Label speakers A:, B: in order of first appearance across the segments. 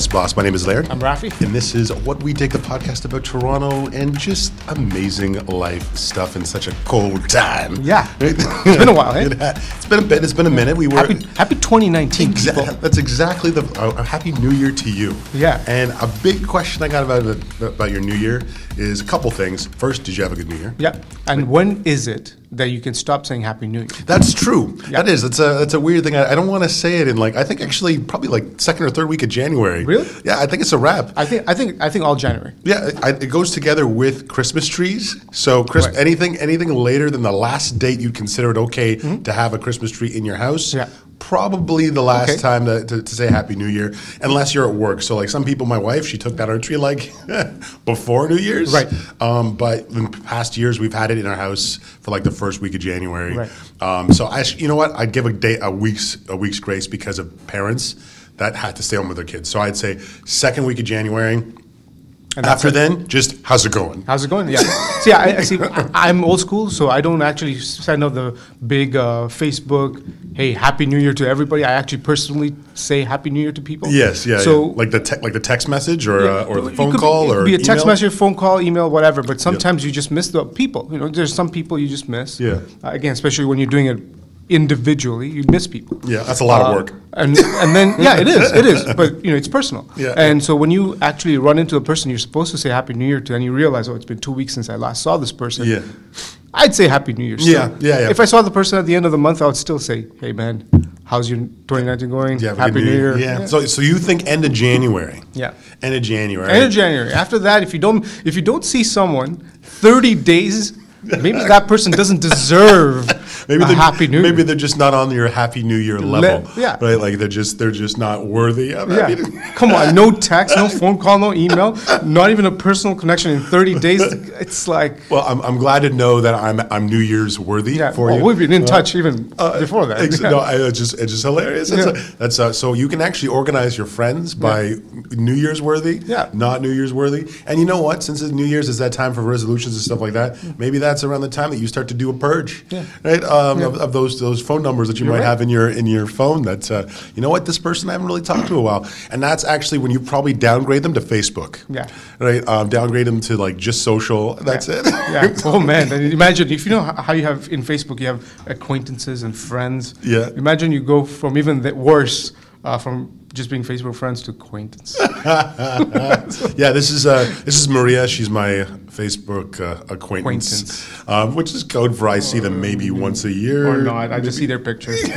A: S Boss. My name is Laird.
B: I'm Rafi.
A: And this is What We Take, the podcast about Toronto and just amazing life stuff in such a cold time.
B: Yeah. It's been a while, hey?
A: It's been a bit. It's been a minute. We were.
B: Happy, happy 2019,
A: Exa- that's exactly the uh, happy new year to you.
B: Yeah.
A: And a big question I got about about your new year is a couple things. First, did you have a good new year?
B: Yeah. And when is it that you can stop saying Happy New Year?
A: That's true.
B: Yeah.
A: That is. It's a. It's a weird thing. I, I don't want to say it in like. I think actually probably like second or third week of January.
B: Really?
A: Yeah. I think it's a wrap.
B: I think I think I think all January.
A: Yeah, I, it goes together with Christmas trees. So, Chris,
B: Right.
A: anything anything later than the last date you'd consider it okay to have a Christmas tree in your house.
B: Mm-hmm. Yeah.
A: Probably the last
B: Okay.
A: time to, to, to say Happy New Year, unless you're at work. So, like some people, my wife, she took our tree like before New Year's.
B: Right.
A: Um, but in past years, we've had it in our house for like the first week of January.
B: Right.
A: Um, so, I, you know what? I'd give a day, a week's, a week's grace because of parents that had to stay home with their kids. So, I'd say second week of January.
B: And that's
A: After
B: it.
A: then, just how's it going?
B: How's it going? Yeah. see, I, I see. I- I'm old school, so I don't actually send out the big uh, Facebook, "Hey, Happy New Year" to everybody. I actually personally say Happy New Year to people.
A: Yes, yeah.
B: So
A: yeah. like the te- like the text message or uh, or the phone call
B: be,
A: or
B: be a text
A: email?
B: message, phone call, email, whatever. But sometimes you just miss the people. You know, there's some people you just miss.
A: Yeah.
B: Uh, again, especially when you're doing it individually, you miss people.
A: Yeah, that's a lot of um, work.
B: And and then yeah, it is, it is. But you know, it's personal.
A: Yeah.
B: And so when you actually run into a person you're supposed to say Happy New Year to, and you realize, oh, it's been two weeks since I last saw this person.
A: Yeah.
B: I'd say Happy New Year. Still.
A: Yeah, yeah, yeah.
B: If I saw the person at the end of the month, I would still say, Hey, man, how's your 2019 going?
A: Yeah,
B: Happy
A: good
B: New Year.
A: Yeah. So so you think end of January?
B: Yeah.
A: End of January.
B: End of January. After that, if you don't if you don't see someone 30 days, maybe that person doesn't deserve
A: Maybe
B: a
A: they're,
B: happy new
A: maybe
B: year.
A: they're just not on your Happy New Year level.
B: yeah.
A: Right. Like they're just they're just not worthy. Of
B: Yeah. Come on, no text, no phone call, no email, not even a personal connection in 30 days. It's like
A: Well, I'm, I'm glad to know that I'm I'm New Year's worthy
B: yeah,
A: for
B: well,
A: you.
B: we've been in uh, touch even uh, before that.
A: Ex-
B: Yeah.
A: No, I, it's just it's just hilarious. That's,
B: Yeah.
A: a- that's uh, so you can actually organize your friends by New Year's worthy,
B: Yeah.
A: not New Year's worthy. And you know what? Since it's New Year's is that time for resolutions and stuff like that, mm. maybe that's around the time that you start to do a purge,
B: Yeah.
A: right? Um, Of, of those those phone numbers that you
B: You're
A: might
B: right.
A: have in your in your phone. That uh, you know what, this person I haven't really talked to in a while, and that's actually when you probably downgrade them to Facebook,
B: Yeah.
A: right? Um, downgrade them to like just social. That's it.
B: Yeah. Oh man! And imagine if you know how you have in Facebook, you have acquaintances and friends.
A: Yeah.
B: Imagine you go from even the worse, uh, from just being Facebook friends to acquaintance.
A: yeah, this is uh, this is Maria. She's my Facebook uh, acquaintance,
B: Acquaintance.
A: Um, which is code for I see them maybe once a year.
B: or not? I just see their pictures.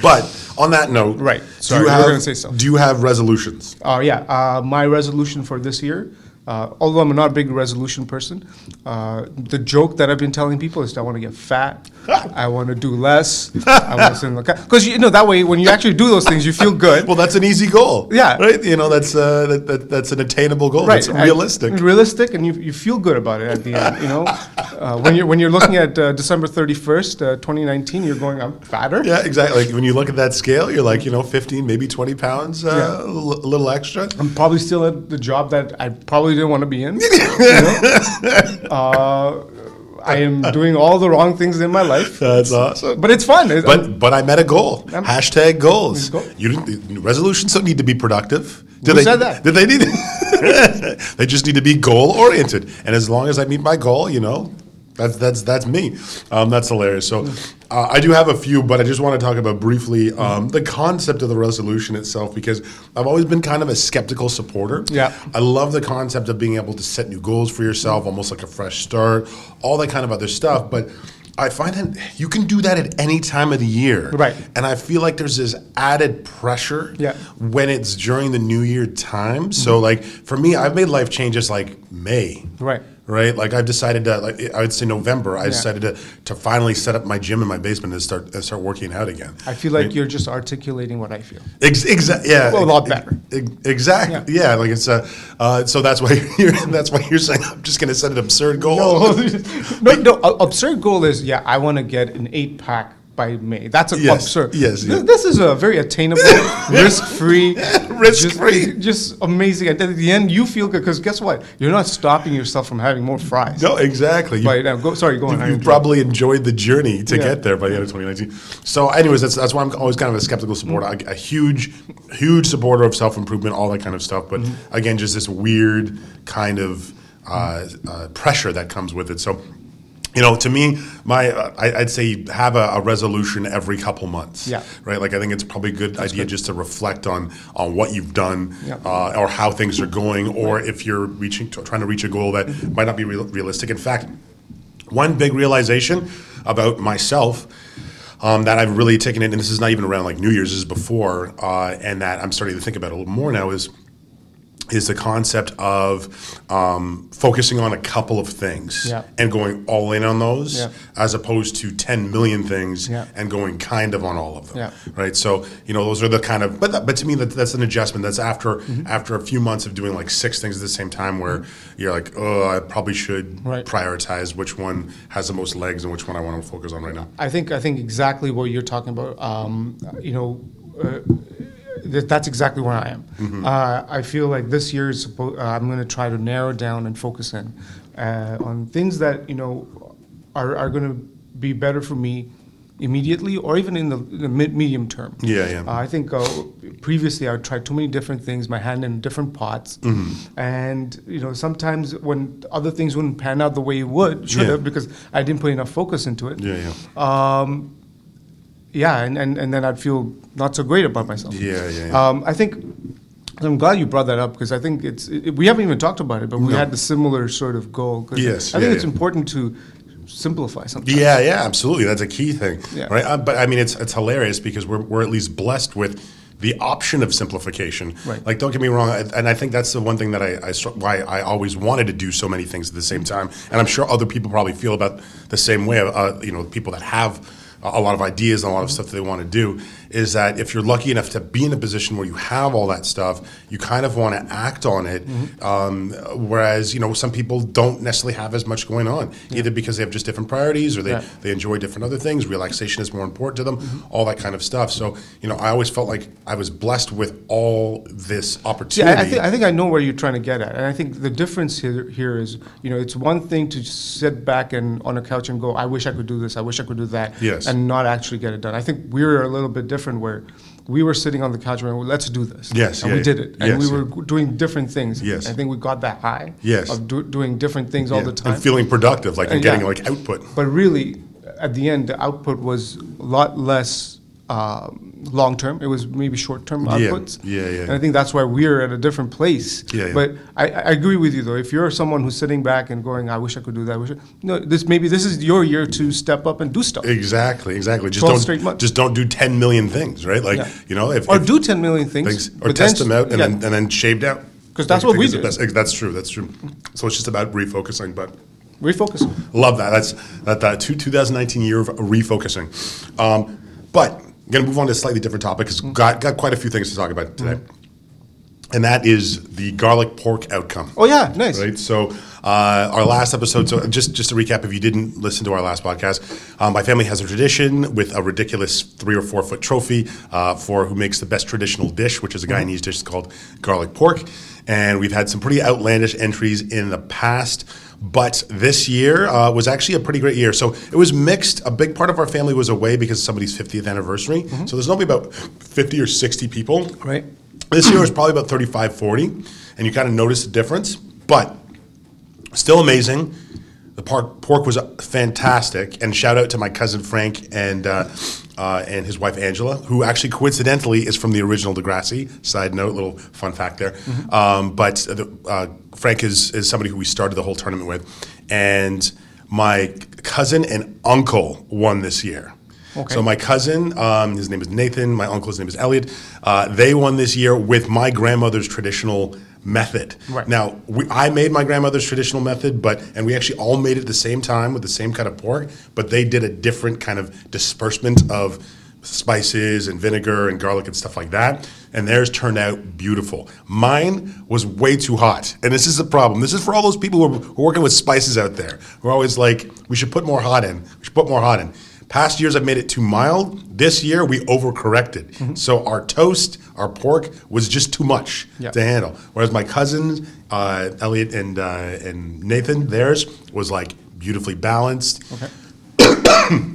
A: But on that note,
B: Right.
A: Do
B: Sorry,
A: you
B: you
A: have
B: gonna say something.
A: do you have resolutions?
B: Uh, yeah, uh, my resolution for this year, uh, although I'm not a big resolution person, uh, the joke that I've been telling people is that I want to get fat, I want to do less, I want to the because you know that way when you actually do those things, you feel good.
A: Well, that's an easy goal.
B: Yeah.
A: right. You know, that's uh, that, that, that's an attainable goal.
B: Right,
A: That's
B: and-
A: realistic.
B: realistic, and you, you feel good about it at the end. You know, uh, when you're when you're looking at uh, December 31st, uh, 2019, you're going, I'm fatter.
A: yeah, exactly. Like when you look at that scale, you're like, you know, 15, maybe 20 pounds, uh,
B: Yeah.
A: a little extra.
B: I'm probably still at the job that I probably didn't want to be in. you know? I am doing all the wrong things in my life,
A: That's awesome.
B: but it's fun. It-
A: But but I met a goal. Hashtag goals.
B: Goal.
A: You didn't, resolutions don't need to be productive. Do
B: Who
A: they,
B: said that?
A: Did they need? they just need to be goal oriented. And as long as I meet my goal, you know, that's that's that's me. Um, that's hilarious. So uh, I do have a few, but I just want to talk about briefly um, the concept of the resolution itself because I've always been kind of a skeptical supporter.
B: Yeah.
A: I love the concept of being able to set new goals for yourself, almost like a fresh start, all that kind of other stuff. But I find that you can do that at any time of the year.
B: Right.
A: And I feel like there's this added pressure
B: Yeah.
A: when it's during the New Year time. So, like, for me, I've made life changes like May.
B: Right.
A: Right, like I've decided to, like I would say November. I decided to, to finally set up my gym in my basement and start and start working out again.
B: I feel like you're just articulating what I feel.
A: Ex- exa- yeah,
B: Well, a lot better.
A: ex- exactly. Yeah. like it's uh, uh, so that's why you're that's why you're saying I'm just going to set an absurd goal.
B: no, no, no. Absurd goal is yeah. I want to get an eight pack by May. That's a
A: Yes,
B: absurd.
A: yes, yeah.
B: This is a very attainable, risk-free,
A: Risk-free.
B: just, just amazing. And at the end, you feel good because guess what? You're not stopping yourself from having more fries.
A: No, exactly. You-
B: But now, go. Sorry, go on.
A: You, you probably enjoyed the journey to
B: Yeah.
A: get there by the end of 2019. So, anyways, that's that's why I'm always kind of a skeptical supporter.
B: Mm-hmm.
A: A, a huge, huge supporter of self improvement, all that kind of stuff. But
B: Mm-hmm.
A: again, just this weird kind of uh, uh, pressure that comes with it. So. You know, to me, my uh, I, I'd say have a, a resolution every couple months.
B: Yeah.
A: Right. Like I think it's probably a good idea just to reflect on on what you've done,
B: Yeah.
A: uh, or how things are going, or if you're reaching trying to reach a goal that might not be real, realistic. In fact, one big realization about myself um, that I've really taken in, and this is not even around like New Year's, this is before, uh, and that I'm starting to think about a little more now is is the concept of um, focusing on a couple of things
B: Yeah.
A: and going all in on those,
B: Yeah.
A: as opposed to ten million things
B: Yeah.
A: and going kind of on all of them. Right. So you know those are the kind of, but that, but to me that, that's an adjustment. That's after
B: Mm-hmm.
A: after a few months of doing like six things at the same time, where you're like, oh, I probably should
B: Right.
A: prioritize which one has the most legs and which one I want to focus on right now.
B: I think I think exactly what you're talking about. Um, you know, uh, that, that's exactly where I am.
A: Mm-hmm.
B: Uh, I feel like this year is suppo- uh, I'm going to try to narrow down and focus in uh, on things that you know are are going to be better for me immediately or even in the, the mid medium term.
A: Yeah, yeah.
B: Uh, I think uh, previously I tried too many different things, my hand in different pots,
A: Mm-hmm.
B: and you know sometimes when other things wouldn't pan out the way it would should
A: Yeah.
B: have because I didn't put enough focus into it.
A: Yeah, yeah.
B: Um, yeah, and, and, and then I'd feel not so great about myself.
A: Yeah, yeah, yeah.
B: Um, I think I'm glad you brought that up because I think it's it, we haven't even talked about it, but we had the similar sort of goal. 'cause
A: Yes,
B: I think
A: yeah,
B: it's
A: yeah.
B: important to simplify something.
A: Yeah, yeah, absolutely. That's a key thing,
B: Yeah.
A: right? Uh, but I mean, it's it's hilarious because we're we're at least blessed with the option of simplification.
B: Right.
A: Like, don't get me wrong, I- and I think that's the one thing that I, I why I always wanted to do so many things at the same time, and I'm sure other people probably feel about the same way. Uh, you know, people that have a lot of ideas and a lot of stuff that they want to do is that if you're lucky enough to be in a position where you have all that stuff, you kind of want to act on it. Um, whereas, you know, some people don't necessarily have as much going on, either because they have just different priorities or they,
B: Yeah.
A: they enjoy different other things. Relaxation is more important to them, all that kind of stuff. So, you know, I always felt like I was blessed with all this opportunity.
B: I, I, think, I think I know where you're trying to get at, and I think the difference here, here is, you know, it's one thing to sit back and on a couch and go, "I wish I could do this, I wish I could do that,"
A: Yes.
B: and not actually get it done. I think we're a little bit different, where we were sitting on the couch and well, let's do this.
A: Yes,
B: and
A: yeah,
B: we did it, and
A: yes,
B: we
A: yeah.
B: were doing different things.
A: Yes.
B: I think we got that high.
A: Yes.
B: of do, doing different things all
A: Yeah,
B: the time.
A: And feeling productive, like, and
B: And yeah.
A: getting like output.
B: But really, at the end, the output was a lot less um, long term. It was maybe short term
A: Yeah,
B: outputs.
A: yeah, yeah.
B: And I think that's why we're at a different place.
A: Yeah, yeah.
B: But I, I agree with you though. If you're someone who's sitting back and going, "I wish I could do that," I wish I, no, this maybe this is your year to step up and do stuff.
A: Exactly, exactly. Just don't
B: straight months.
A: just don't do ten million things, right? Like
B: Yeah.
A: you know, if,
B: or
A: if
B: do 10 million things.
A: things or test them out and
B: yeah.
A: then and then shaved out.
B: 'Cause that's what we
A: is the
B: did.
A: best- That's true. That's true. So it's just about refocusing, but.
B: refocus.
A: Love that. That's that. that two, 2019 year of refocusing. Um, but Going to move on to a slightly different topic because got got quite a few things to talk about today, and that is the garlic pork outcome.
B: Oh yeah, nice.
A: Right. So uh, our last episode. So just just to recap, if you didn't listen to our last podcast, um, my family has a tradition with a ridiculous three or four foot trophy uh, for who makes the best traditional dish, which is a Guyanese dish called garlic pork. And we've had some pretty outlandish entries in the past. But this year uh, was actually a pretty great year. So it was mixed. A big part of our family was away because of somebody's 50th anniversary. So there's only about 50 or 60 people.
B: Right.
A: This year was probably about 35, 40, and you kind of notice the difference, but still amazing. The pork, pork was fantastic, and shout out to my cousin Frank and uh, uh, and his wife Angela, who actually coincidentally is from the original Degrassi. Side note, little fun fact there. Um, but the, uh, Frank is is somebody who we started the whole tournament with, and my cousin and uncle won this year.
B: Okay.
A: So my cousin, um, his name is Nathan. My uncle, his name is Elliot. Uh, they won this year with my grandmother's traditional method.
B: Right.
A: Now, we, I made my grandmother's traditional method, but and we actually all made it at the same time with the same kind of pork, but they did a different kind of disbursement of spices and vinegar and garlic and stuff like that. And theirs turned out beautiful. Mine was way too hot, and this is the problem. This is for all those people who are, who are working with spices out there. Who are always like, we should put more hot in. We should put more hot in. Past years I've made it too mild. This year we overcorrected.
B: Mm-hmm.
A: So our toast, our pork was just too much
B: Yeah.
A: to handle. Whereas my cousins, uh, Elliot and uh, and Nathan, theirs was like beautifully balanced.
B: Okay.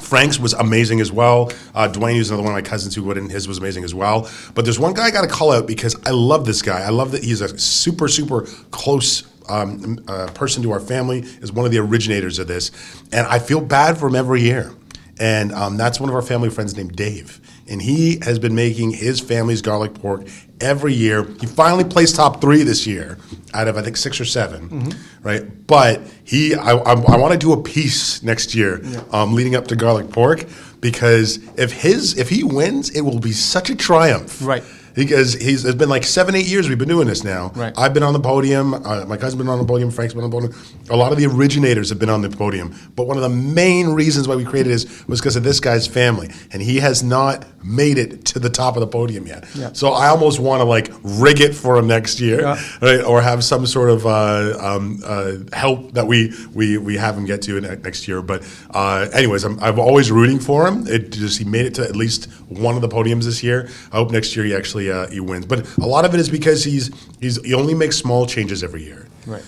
A: Frank's was amazing as well. Uh, Dwayne, who's another one of my cousins who wouldn't, his was amazing as well. But there's one guy I got to call out because I love this guy. I love that he's a super, super close um, uh, person to our family, is one of the originators of this. And I feel bad for him every year. And um, that's one of our family friends named Dave. And he has been making his family's garlic pork every year. He finally placed top three this year out of, I think, six or 7 right? But he, I, I, I want to do a piece next year um, leading up to garlic pork because if his, if he wins, it will be such a triumph.
B: Right.
A: Because he's, it's been like seven, eight years we've been doing this now.
B: Right.
A: I've been on the podium. Uh, my cousin's been on the podium. Frank's been on the podium. A lot of the originators have been on the podium. But one of the main reasons why we created this was because of this guy's family, and he has not made it to the top of the podium yet.
B: Yeah.
A: So I almost want to like rig it for him next year,
B: Yeah.
A: right? Or have some sort of uh, um, uh, help that we we we have him get to ne- next year. But uh, anyways, I'm, I'm always rooting for him. It just he made it to at least one of the podiums this year. I hope next year he actually uh, he wins. But a lot of it is because he's he's he only makes small changes every year.
B: Right.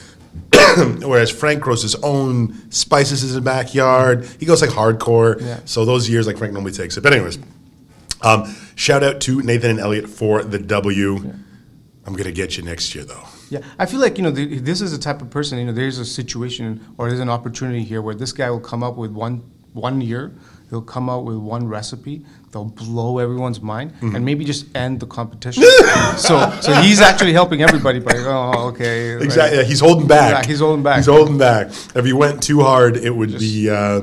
A: Whereas Frank grows his own spices in his backyard. He goes like hardcore.
B: Yeah.
A: So those years, like Frank normally takes it. But anyways, um, shout out to Nathan and Elliot for the W. I'm gonna get you next year though.
B: Yeah, I feel like you know the, this is the type of person. You know, there's a situation or there's an opportunity here where this guy will come up with one one year. He'll come out with one recipe. They'll blow everyone's mind
A: Mm-hmm.
B: and maybe just end the competition. so, so he's actually helping everybody. By oh, okay,
A: Exactly. Yeah, he's holding back.
B: Yeah, he's holding back.
A: He's holding back. If he went too hard, it would be. Uh,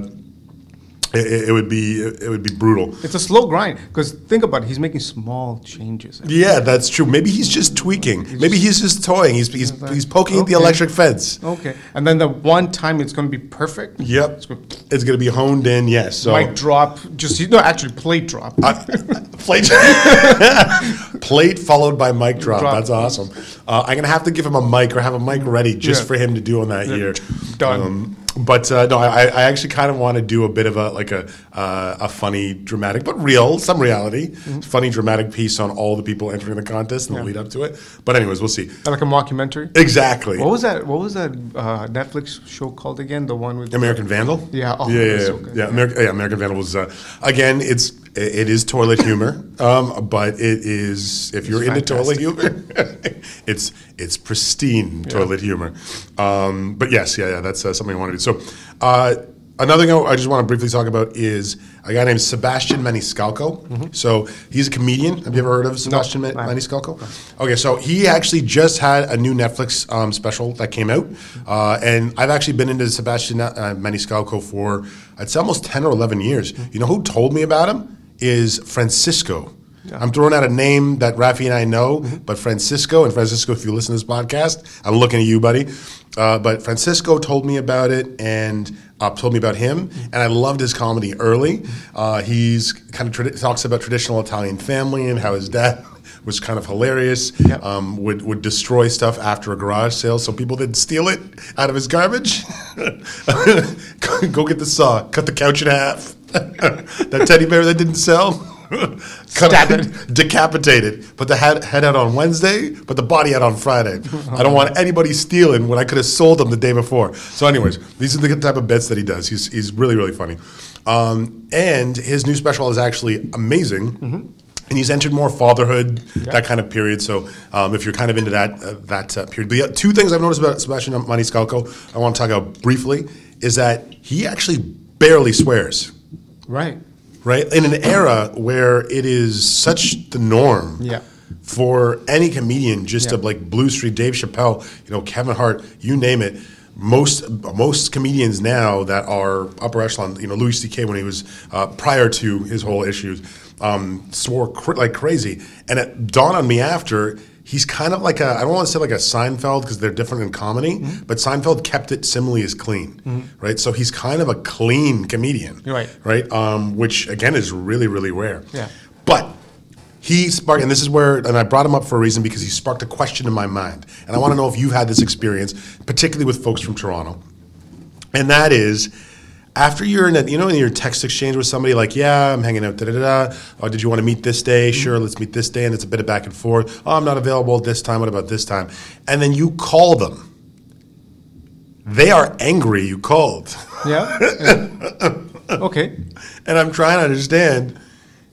A: it, it would be. It would be brutal.
B: It's a slow grind because think about it. He's making small changes.
A: Yeah, that's true. Maybe he's just tweaking. Maybe he's just toying. He's he's, he's poking at the electric fence.
B: Okay, and then the one time it's going to be perfect.
A: Yep.
B: It's
A: It's gonna be honed in. Yes. So
B: mic drop. Just no, actually plate drop.
A: Uh, plate, plate followed by mic drop.
B: Drop.
A: That's awesome. Uh, I'm gonna have to give him a mic or have a mic ready just
B: Yeah.
A: for him to do on that
B: Yeah.
A: year.
B: Done.
A: Um, but uh, no, I, I actually kind of want to do a bit of a like a uh, a funny, dramatic, but real, some reality,
B: Mm-hmm.
A: funny, dramatic piece on all the people entering the contest and the lead up to it. But anyways, we'll see.
B: like a mockumentary.
A: Exactly.
B: What was that? What was that uh, Netflix show called again? The one with
A: American Vandal.
B: Yeah, oh,
A: yeah, yeah, yeah.
B: so
A: yeah. American, yeah, American Vandal was uh, again. It's it is toilet humor, um, but it is if you're into toilet humor, it's it's pristine toilet humor. Um, but yes, yeah, yeah, that's uh, something I want to do. So. Uh, Another thing I just want to briefly talk about is a guy named Sebastian Maniscalco. So he's a comedian. Have you ever heard of Sebastian
B: haven't.
A: Maniscalco? Okay, so he actually just had a new Netflix um, special that came out, uh, and I've actually been into Sebastian uh, Maniscalco for I'd say almost ten or eleven years. You know who told me about him is Francisco. I'm throwing out a name that Rafi and I know, but Francisco and Francisco, if you listen to this podcast, I'm looking at you, buddy. Uh, but Francisco told me about it and uh, told me about him, and I loved his comedy early. Uh, he's kind of tradi- talks about traditional Italian family and how his dad was kind of hilarious.
B: Yep.
A: Um, would would destroy stuff after a garage sale, so people didn't steal it out of his garbage. go get the saw, cut the couch in half. that teddy bear that didn't sell. Cut
B: Stab
A: it, decapitate. Put the head, head out on Wednesday, put the body out on Friday. I don't want anybody stealing when I could have sold them the day before. So, anyways, these are the type of bits that he does. He's, he's really, really funny. Um, and his new special is actually amazing. And he's entered more fatherhood, that kind of period. So, um, if you're kind of into that uh, that uh, period, but yeah, two things I've noticed about Sebastian Maniscalco, I want to talk about briefly, is that he actually barely swears
B: right.
A: right? In an era where it is such the norm
B: Yeah.
A: for any comedian just to like Blue Street, Dave Chappelle, you know, Kevin Hart, you name it. Most most comedians now that are upper echelon, you know, Louis C.K. when he was uh, prior to his whole issues, um, swore cr- like crazy, and it dawned on me after. He's kind of like a, I don't want to say like a Seinfeld because they're different in comedy,
B: Mm-hmm.
A: but Seinfeld kept it similarly as clean, right? So he's kind of a clean comedian
B: Right.
A: right? Um, which again is really, really rare.
B: Yeah.
A: But he sparked, and this is where, and I brought him up for a reason because he sparked a question in my mind, and I want to know if you've had this experience, particularly with folks from Toronto, and that is, after you're in a, you know, in your text exchange with somebody, like, yeah, I'm hanging out, da da da. da. Oh, did you want to meet this day?
B: Mm-hmm.
A: Sure, let's meet this day, and it's a bit of back and forth. Oh, I'm not available this time. What about this time? And then you call them. They are angry you called.
B: Yeah. yeah. Okay.
A: And I'm trying to understand.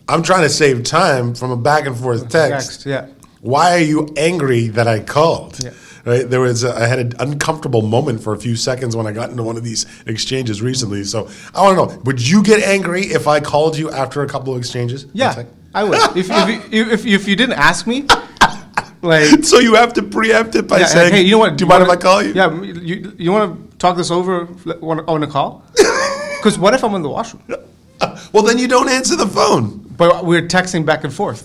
A: I'm trying to save time from a back and forth text.
B: Text. Yeah.
A: Why are you angry that I called?
B: Yeah.
A: Right? There was a, I had an uncomfortable moment for a few seconds when I got into one of these exchanges recently. So I want to know: Would you get angry if I called you after a couple of exchanges?
B: Yeah. I would. If if, you- if if you didn't ask me, like.
A: so you have to preempt it by
B: Yeah,
A: saying,
B: hey, you know what?
A: Do you mind if
B: wanna-
A: I call you?
B: Yeah, you, you want to talk this over on a call? Because what if I'm in the washroom?
A: Well, then you don't answer the phone.
B: But we're texting back and forth.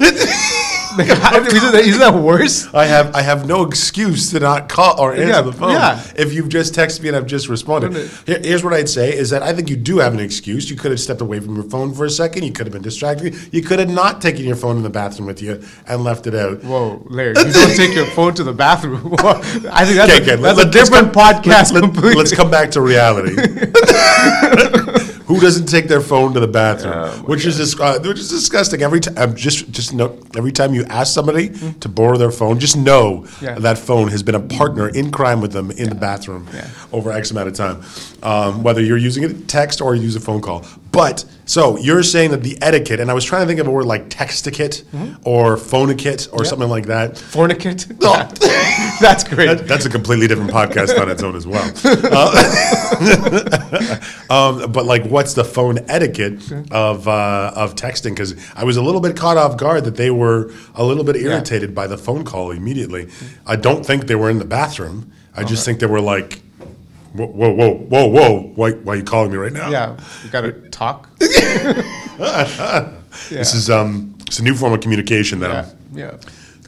B: Isn't, that, isn't that worse?
A: I have I have no excuse to not call or answer
B: Yeah,
A: the phone.
B: yeah.
A: If you've just texted me and I've just responded. Here- here's what I'd say is that I think you do have an excuse. You could have stepped away from your phone for a second. You could have been distracted. You could have not taken your phone in the bathroom with you and left it out.
B: Whoa, Larry, you don't take your phone to the bathroom. I think that's,
A: Okay,
B: a, that's
A: let-
B: a different
A: come-
B: podcast
A: let-
B: completely.
A: Let's come back to reality. Who doesn't take their phone to the bathroom?
B: Oh,
A: which is dis- uh, which is disgusting. Every time, just just know, every time you ask somebody to borrow their phone, just know
B: Yeah.
A: that phone has been a partner in crime with them in the bathroom
B: Yeah.
A: over X amount of time. Um, whether you're using a text or you use a phone call, but so you're saying that the etiquette, and I was trying to think of a word like texticate or phoneticate or
B: Mm-hmm. Yeah.
A: something like that.
B: Fornicate? Yeah. That's great.
A: That- that's a completely different podcast on its own as well. Uh, um, but like, what's the phone etiquette of uh, of texting? Because I was a little bit caught off guard that they were a little bit irritated by the phone call immediately. I don't think they were in the bathroom. I just think they were like, "Whoa, whoa, whoa, whoa, whoa! Why, why are you calling me right now?"
B: yeah, you got to talk.
A: This is um, it's a new form of communication that
B: Yeah,
A: I'm
B: yeah.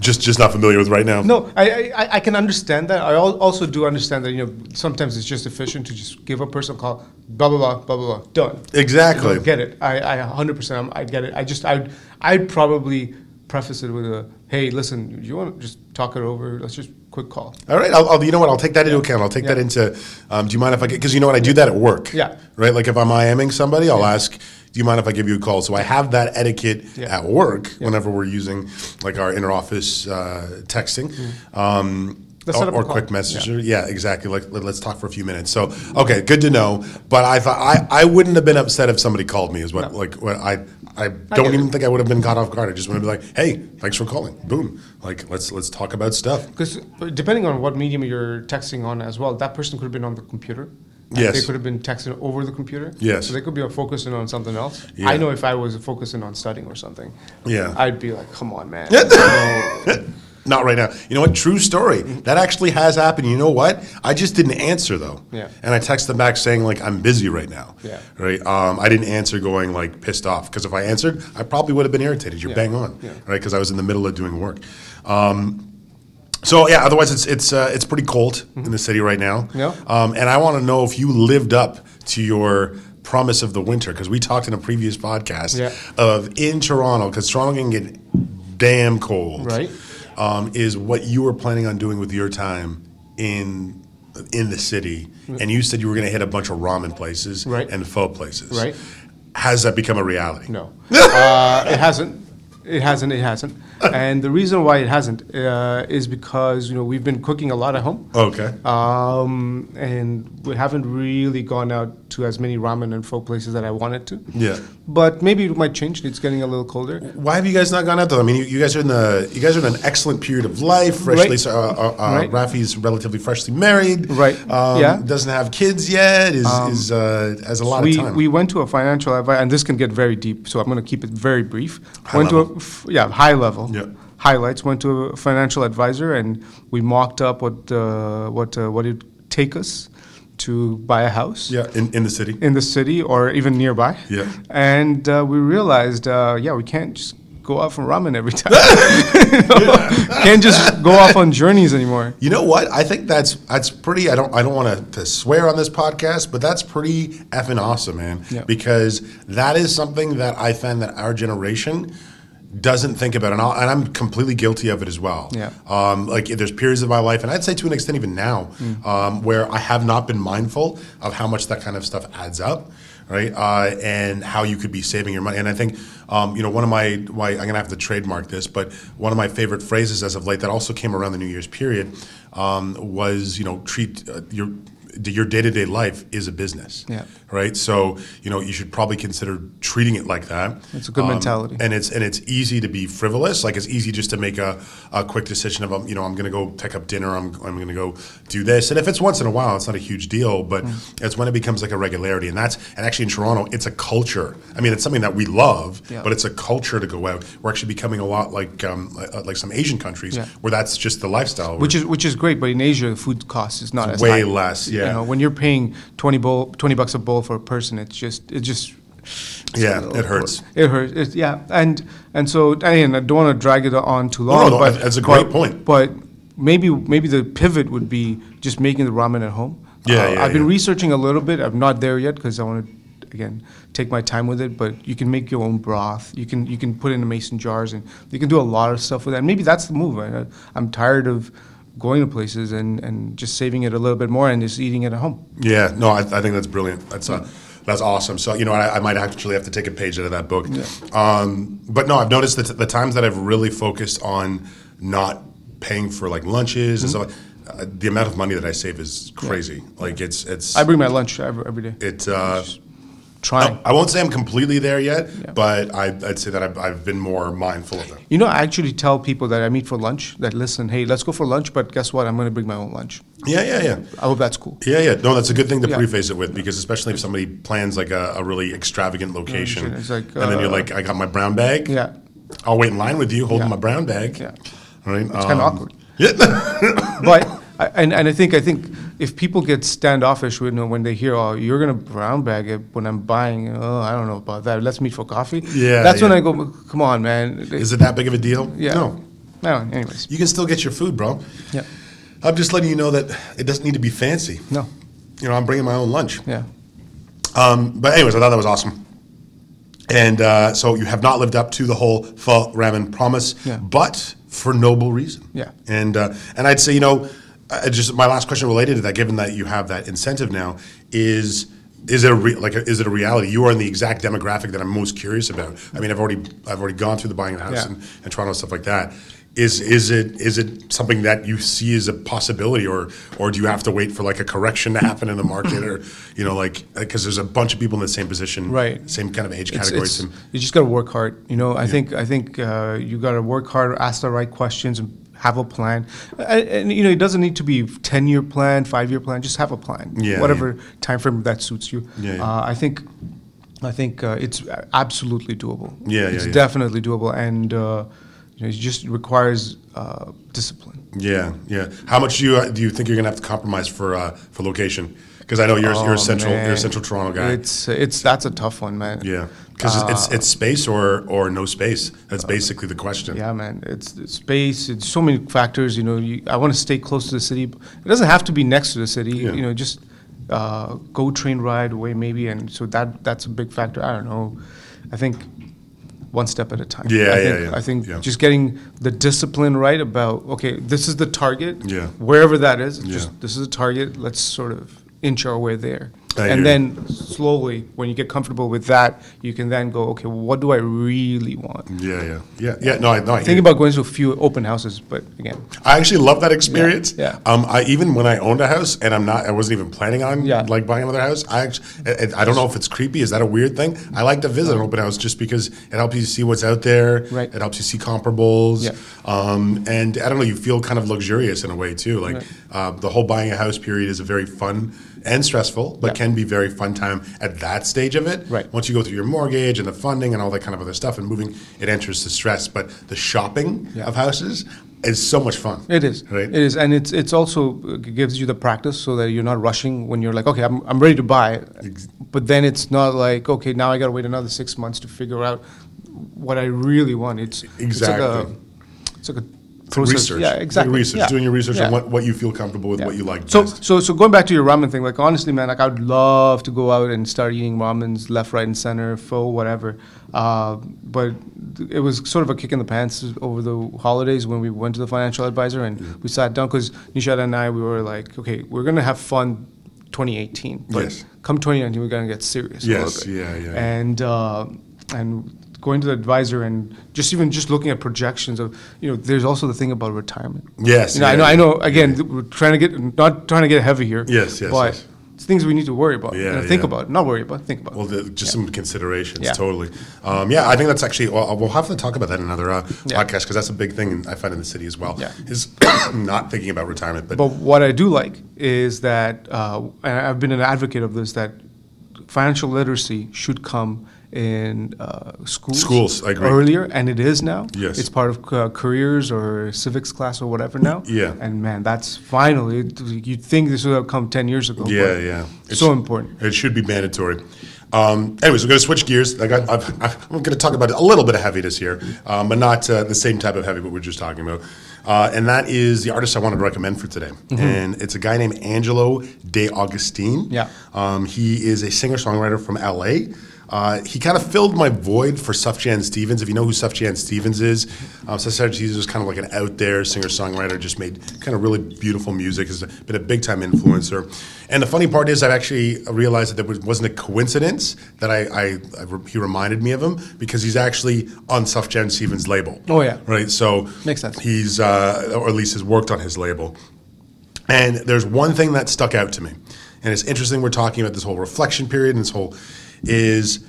A: just just not familiar with right now.
B: No, I, I, I can understand that. I al- also do understand that, you know, sometimes it's just efficient to just give a person a call, blah, blah, blah, blah, blah, blah, done.
A: Exactly.
B: Get it. I, I 100%, I'm- get it. I just, I'd, I'd probably preface it with a, hey, listen, you want to just talk it over? Let's just quick call.
A: All right, I'll, I'll, you know what? I'll take that into account. I'll take that into. Um, do you mind if I get? Because you know what? I do that at work.
B: Yeah.
A: Right. Like if I'm IMing somebody, I'll ask, "Do you mind if I give you a call?" So I have that etiquette
B: Yeah.
A: at work whenever we're using like our inter-office uh, texting. Um,
B: Let's set
A: or, or quick messenger, yeah. exactly. Like let, us talk for a few minutes. So, okay, good to know. But I thought I, I wouldn't have been upset if somebody called me. Is what like what I I don't even
B: it.
A: think I would have been caught off guard. I just want to be like, hey, thanks for calling. Boom. Like let's let's talk about stuff.
B: Because uh, depending on what medium you're texting on as well, that person could have been on the computer.
A: Yes.
B: They could have been texting over the computer.
A: Yes.
B: So they could be focusing on something else.
A: Yeah.
B: I know if I was focusing on studying or something,
A: Yeah.
B: I'd be like, come on, man.
A: Not right now. You know what? True story. That actually has happened. You know what? I just didn't answer though.
B: Yeah.
A: And I texted them back saying like I'm busy right now.
B: Yeah.
A: Right. Um, I didn't answer going like pissed off because if I answered, I probably would have been irritated. You're
B: Yeah.
A: bang on.
B: Yeah.
A: Right. Because I was in the middle of doing work. Um, so yeah. Otherwise, it's it's uh, it's pretty cold in the city right now.
B: Mm-hmm. Yeah.
A: Um, and I want to know if you lived up to your promise of the winter because we talked in a previous podcast
B: Yeah.
A: of in Toronto because Toronto can get damn cold
B: Right.
A: Um, is what you were planning on doing with your time in in the city, and you said you were going to hit a bunch of ramen places
B: Right.
A: and pho places.
B: Right.
A: Has that become a reality?
B: No, uh, it hasn't. It hasn't. It hasn't. And the reason why it hasn't uh, is because you know we've been cooking a lot at home,
A: Okay.
B: um, and we haven't really gone out to as many ramen and pho places that I wanted to.
A: Yeah.
B: But maybe it might change. It's getting a little colder.
A: Why have you guys not gone out though? I mean, you, you guys are in the you guys are in an excellent period of life. Freshly,
B: Right.
A: so, uh, uh,
B: Right.
A: Rafi's relatively freshly married.
B: Right.
A: Um,
B: Yeah.
A: Doesn't have kids yet. Is is uh, has a lot
B: we,
A: of time.
B: we went to a financial advisor, and this can get very deep, so I'm going to keep it very brief.
A: High
B: went to a, f- yeah, high level.
A: Yeah.
B: Highlights. Went to a financial advisor, and we mocked up what uh, what uh, what it'd take us to buy a house.
A: yeah. In, in the city.
B: In the city or even nearby.
A: Yeah.
B: And uh, we realized, uh, yeah, we can't just go out for ramen every time. You know? Can't just go off on journeys anymore.
A: You know what? I think that's that's pretty. I don't I don't want to, to swear on this podcast, but that's pretty effing awesome, man.
B: Yeah.
A: Because that is something that I find that our generation doesn't think about, and, I'll, and I'm completely guilty of it as well.
B: Yeah.
A: Um, like there's periods of my life, and I'd say to an extent even now,
B: Mm.
A: um, where I have not been mindful of how much that kind of stuff adds up. right? Uh, and how you could be saving your money. And I think, um, you know, one of my, why I'm gonna have to trademark this, but one of my favorite phrases as of late that also came around the New Year's period um, was, you know, treat uh, your your day-to-day life is a business
B: Yeah.
A: right so you know you should probably consider treating it like that
B: It's a good mentality.
A: and it's and it's easy to be frivolous like it's easy just to make a, a quick decision of um, you know i'm going to go pick up dinner i'm, I'm going to go do this and if it's once in a while it's not a huge deal but
B: Mm.
A: it's when it becomes like a regularity and that's and actually in toronto it's a culture i mean it's something that we love
B: Yeah.
A: but it's a culture to go out we're actually becoming a lot like um, like, like some asian countries
B: Yeah.
A: where that's just the lifestyle
B: Which is which is great, but in Asia, food cost is not as
A: way
B: high.
A: less, yeah.
B: You know, when you're paying twenty bowl, twenty bucks a bowl for a person, it's just it just.
A: Yeah, it hurts.
B: It hurts. It, yeah, and and so again, I don't want to drag it on too long.
A: no,
B: but
A: that's a great
B: but-
A: point.
B: But maybe maybe the pivot would be just making the ramen at home.
A: Yeah,
B: Uh,
A: yeah,
B: I've been
A: yeah.
B: researching a little bit. I'm not there yet because I want to again take my time with it. But you can make your own broth. You can you can put it in mason jars and you can do a lot of stuff with that. Maybe that's the move. I, I'm tired of going to places and, and just saving it a little bit more and just eating it at home.
A: Yeah, no, I, I think that's brilliant. That's uh, that's awesome. So you know, I, I might actually have to take a page out of that book. Um, but no, I've noticed that the times that I've really focused on not paying for like lunches and stuff, uh, the amount of money that I save is crazy. Like it's it's
B: I bring my lunch every, every day.
A: it. Uh,
B: Trying.
A: I won't say I'm completely there yet, but I, I'd say that I've, I've been more mindful of it.
B: You know, I actually tell people that I meet for lunch that listen, hey, let's go for lunch, but guess what? I'm going to bring my own lunch.
A: Yeah, yeah, yeah.
B: I hope that's cool.
A: Yeah, yeah. No, that's a good thing to
B: Yeah.
A: preface it with because especially if somebody plans like a, a really extravagant location,
B: like,
A: and then you're
B: uh,
A: like, I got my brown bag.
B: Yeah.
A: I'll wait in line with you holding
B: Yeah.
A: my brown bag.
B: Yeah.
A: Right.
B: It's kind of awkward.
A: Yeah.
B: but I, and, and I think I think if people get standoffish when when they hear oh you're gonna brown bag it when I'm buying oh I don't know about that let's meet for coffee
A: Yeah,
B: that's when. I go come on man
A: Is it that big of a deal?
B: yeah
A: No.
B: no anyways
A: You can still get your food, bro.
B: yeah
A: I'm just letting you know that it doesn't need to be fancy.
B: no
A: You know, I'm bringing my own lunch.
B: yeah
A: Um, but anyways, I thought that was awesome. And uh, so you have not lived up to the whole pho ramen promise,
B: Yeah.
A: but for noble reason.
B: Yeah.
A: And uh, and I'd say you know, uh, just my last question related to that, given that you have that incentive now, is is it a re- like a, is it a reality? You are in the exact demographic that I'm most curious about. I mean, I've already I've already gone through the buying a house
B: Yeah.
A: in, in Toronto and stuff like that. Is is it is it something that you see as a possibility, or or do you have to wait for like a correction to happen in the market, or you know like because there's a bunch of people in the same position,
B: Right.
A: Same kind of age
B: It's-
A: category.
B: it's- you just got to work hard. You know, I think I think uh, you got to work hard, ask the right questions, and have a plan. And, and you know, it doesn't need to be ten year plan, five year plan. Just have a plan.
A: Yeah,
B: whatever time frame that suits you.
A: Yeah, yeah.
B: Uh, I think I think uh, it's absolutely doable.
A: Yeah, yeah,
B: it's
A: yeah.
B: definitely doable, and uh, you know, it just requires uh, discipline.
A: Yeah, yeah. How much do you uh, do you think you're gonna have to compromise for uh, for location? Because I know you're you're a
B: Oh,
A: central you're a central Toronto guy.
B: It's it's that's a tough one, man.
A: yeah, because it's it's space or or no space. That's basically the question.
B: Yeah, man. It's, it's space. It's so many factors. You know, you, I want to stay close to the city. It doesn't have to be next to the city.
A: Yeah.
B: You know, just uh, go train ride away maybe, and so that that's a big factor. I don't know. I think one step at a time.
A: Yeah,
B: I
A: yeah,
B: think,
A: yeah.
B: I think
A: Yeah.
B: just getting the discipline right about okay, this is the target.
A: Yeah.
B: Wherever that is,
A: Yeah.
B: just this is a target. Let's sort of inch our way there.
A: I hear
B: and then slowly, when you get comfortable with that, you can then go, okay, what do I really want?
A: Yeah, yeah, yeah, yeah. No, I no. I hear
B: Think
A: you.
B: about going to a few open houses, but again,
A: I actually love that experience.
B: Yeah,
A: Um, I even when I owned a house and I'm not, I wasn't even planning on
B: Yeah.
A: like buying another house. I actually, I, I don't know if it's creepy. Is that a weird thing? I like to visit an open house just because it helps you see what's out there.
B: Right.
A: It helps you see comparables.
B: Yeah.
A: Um, and I don't know, you feel kind of luxurious in a way too. Like
B: Right.
A: uh, the whole buying a house period is a very fun and stressful, but
B: Yeah.
A: can be very fun time at that stage of it.
B: Right.
A: Once you go through your mortgage and the funding and all that kind of other stuff and moving, it enters the stress. But the shopping
B: Yeah.
A: of houses is so much fun.
B: it is.
A: Right.
B: It is, and it's it's also uh, gives you the practice so that you're not rushing when you're like, okay, I'm I'm ready to buy, but then it's not like, okay, now I got to wait another six months to figure out what I really want. It's
A: Exactly.
B: It's like a, it's like a process.
A: research.
B: Yeah, exactly.
A: research.
B: Yeah.
A: Doing your research
B: Yeah.
A: on what, what you feel comfortable with,
B: Yeah.
A: what you like
B: So,
A: best.
B: so, so going back to your ramen thing, like honestly, man, like I would love to go out and start eating ramens left, right, and center, pho, whatever. Uh, but it was sort of a kick in the pants over the holidays when we went to the financial advisor and we sat down because Nishad and I, we were like, okay, we're gonna have fun 2018. But
A: Yes.
B: come 2019, we're gonna get serious.
A: Yes, yeah, yeah.
B: And uh, and going to the advisor and just even just looking at projections of you know, there's also the thing about retirement.
A: Yes,
B: You know, I
A: yeah,
B: know. I know. Again, th- we're trying to get not trying to get heavy here.
A: Yes, yes,
B: But
A: yes.
B: it's things we need to worry about.
A: Yeah,
B: think
A: yeah.
B: about. Not worry about. Think about.
A: Well, the, just some considerations,
B: Yeah.
A: totally. Um, yeah, I think that's actually. Well, we'll have to talk about that in another uh,
B: Yeah.
A: podcast because that's a big thing I find in the city as well.
B: Yeah.
A: Is not thinking about retirement, but,
B: But what I do like is that, uh, I've been an advocate of this, that financial literacy should come in uh, schools.
A: Schools, I.
B: Earlier, and it is now.
A: Yes.
B: It's part of uh, careers or civics class or whatever now.
A: Yeah.
B: And man, that's finally, you'd think this would have come 10 years ago.
A: yeah, yeah, It's-
B: So important.
A: It should be mandatory. Um, anyways, we're going to switch gears. I got, I've, I'm going to talk about a little bit of heaviness here, um, but not uh, the same type of heavy what we are just talking about. Uh, and that is the artist I wanted to recommend for today. And it's a guy named Angelo De Augustine.
B: Yeah.
A: Um, he is a singer songwriter from LA. Uh, he kind of filled my void for Sufjan Stevens. If you know who Sufjan Stevens is, um, Sufjan Stevens was kind of like an out there singer songwriter, just made kind of really beautiful music. Has been a big time influencer. And the funny part is, I've actually realized that there was- wasn't a coincidence that I, I, I re- he reminded me of him because he's actually on Sufjan Stevens' label.
B: Oh, yeah.
A: right. So
B: Makes sense.
A: He's uh, or at least has worked on his label. And there's one thing that stuck out to me, and it's interesting. We're talking about this whole reflection period, and this whole is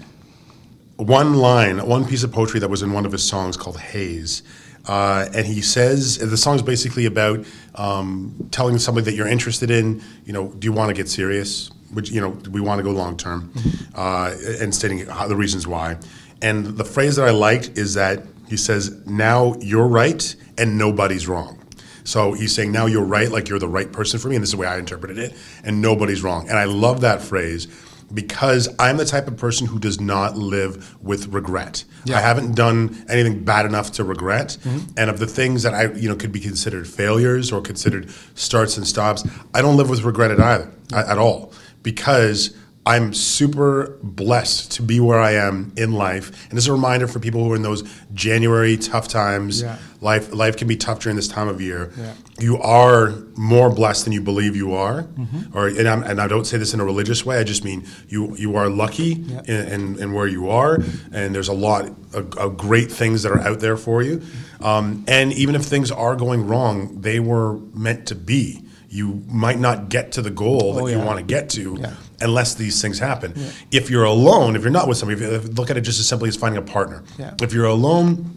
A: one line, one piece of poetry that was in one of his songs called Haze. Uh, and he says the song's basically about um, telling somebody that you're interested in. You know, do you want to get serious? Which you know, we want to go long term? Uh, and stating how, the reasons why. And the phrase that I liked is that he says, "Now you're right and nobody's wrong." So he's saying, now you're right, like you're the right person for me. And this is the way I interpreted it. And nobody's wrong. And I love that phrase because I'm the type of person who does not live with regret. I haven't done anything bad enough to regret. Mm-hmm. And of the things that I, you know, could be considered failures or considered starts and stops, I don't live with regret at either, at at all. Because I'm super blessed to be where I am in life. And this is a reminder for people who are in those January tough times.
B: Yeah.
A: Life life can be tough during this time of year.
B: Yeah.
A: You are more blessed than you believe you are,
B: Mm-hmm.
A: or and, I'm, and I don't say this in a religious way. I just mean you you are lucky in, in, in where you are, and there's a lot of, of great things that are out there for you. Um, and even if things are going wrong, they were meant to be. You might not get to the goal that
B: Oh,
A: you want to get to
B: Yeah.
A: Unless these things happen. If you're alone, if you're not with somebody, if you look at it just as simply as finding a partner.
B: Yeah.
A: If you're alone,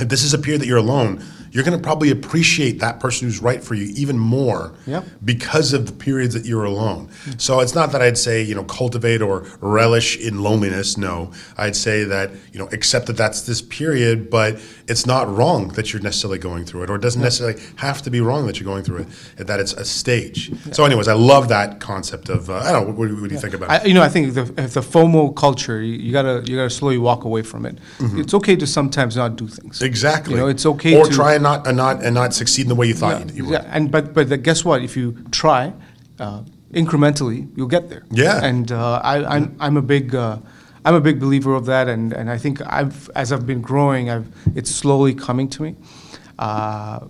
A: if this is a period that you're alone, you're going to probably appreciate that person who's right for you even more
B: Yep.
A: because of the periods that you're alone. Hmm. So it's not that I'd say, you know, cultivate or relish in loneliness. No, I'd say that, you know, accept that that's this period, but it's not wrong that you're necessarily going through it, or it doesn't necessarily have to be wrong that you're going through it, that it's a stage. So, anyways, I love that concept of, uh, I don't know, what, what do you think about it?
B: You know, I think the, if the FOMO culture, you, you gotta you gotta slowly walk away from it. It's okay to sometimes not do things.
A: Mm-hmm. Exactly.
B: You know, it's okay
A: Or
B: to
A: try and not and not and not succeed in the way you thought you, you would.
B: Yeah, and but but the, guess what? If you try uh, incrementally, you'll get there.
A: Yeah.
B: And uh, I, I'm I'm a big uh, I'm a big believer of that, and, and I think I've as I've been growing, I've it's slowly coming to me. Uh,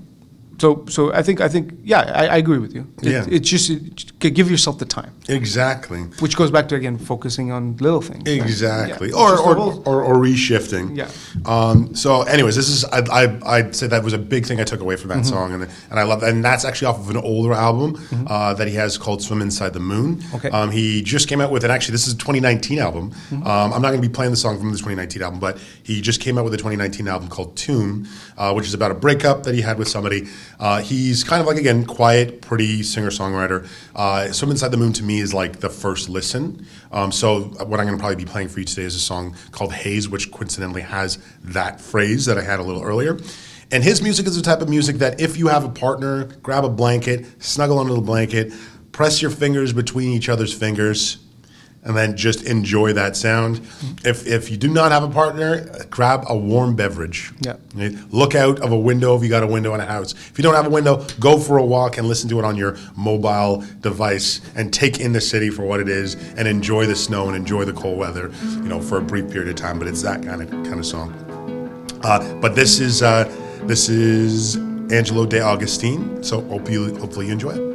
B: so so I think I think yeah, I, I agree with you. It,
A: Yeah.
B: It's just it, give yourself the time,
A: Exactly.
B: which goes back to again focusing on little things. right?
A: Exactly,
B: Yeah.
A: or, or, or or reshifting.
B: Yeah.
A: Um, so, anyways, this is I, I I'd say that was a big thing I took away from that
B: Mm-hmm.
A: song, and and I love that. And that's actually off of an older album uh, that he has called "Swim Inside the Moon."
B: Mm-hmm. Okay.
A: Um, he just came out with, and actually, this is a 2019 album.
B: Mm-hmm.
A: Um, I'm not going to be playing the song from the 2019 album, but he just came out with a 2019 album called "Tomb," uh, which is about a breakup that he had with somebody. Uh, he's kind of like again quiet, pretty singer songwriter. Uh, "Swim Inside the Moon" to me is like the first listen. Um, so what I'm going to probably be playing for you today is a song called "Haze," which coincidentally has that phrase that I had a little earlier. And his music is the type of music that if you have a partner, grab a blanket, snuggle under the blanket, press your fingers between each other's fingers, and then just enjoy that sound. If, if you do not have a partner, grab a warm beverage.
B: Yeah.
A: Right? Look out of a window if you got a window in a house. If you don't have a window, go for a walk and listen to it on your mobile device and take in the city for what it is and enjoy the snow and enjoy the cold weather, you know, for a brief period of time. But it's that kind of kind of song. Uh, but this is uh, this is Angelo De Augustine. So hope you hopefully you enjoy it.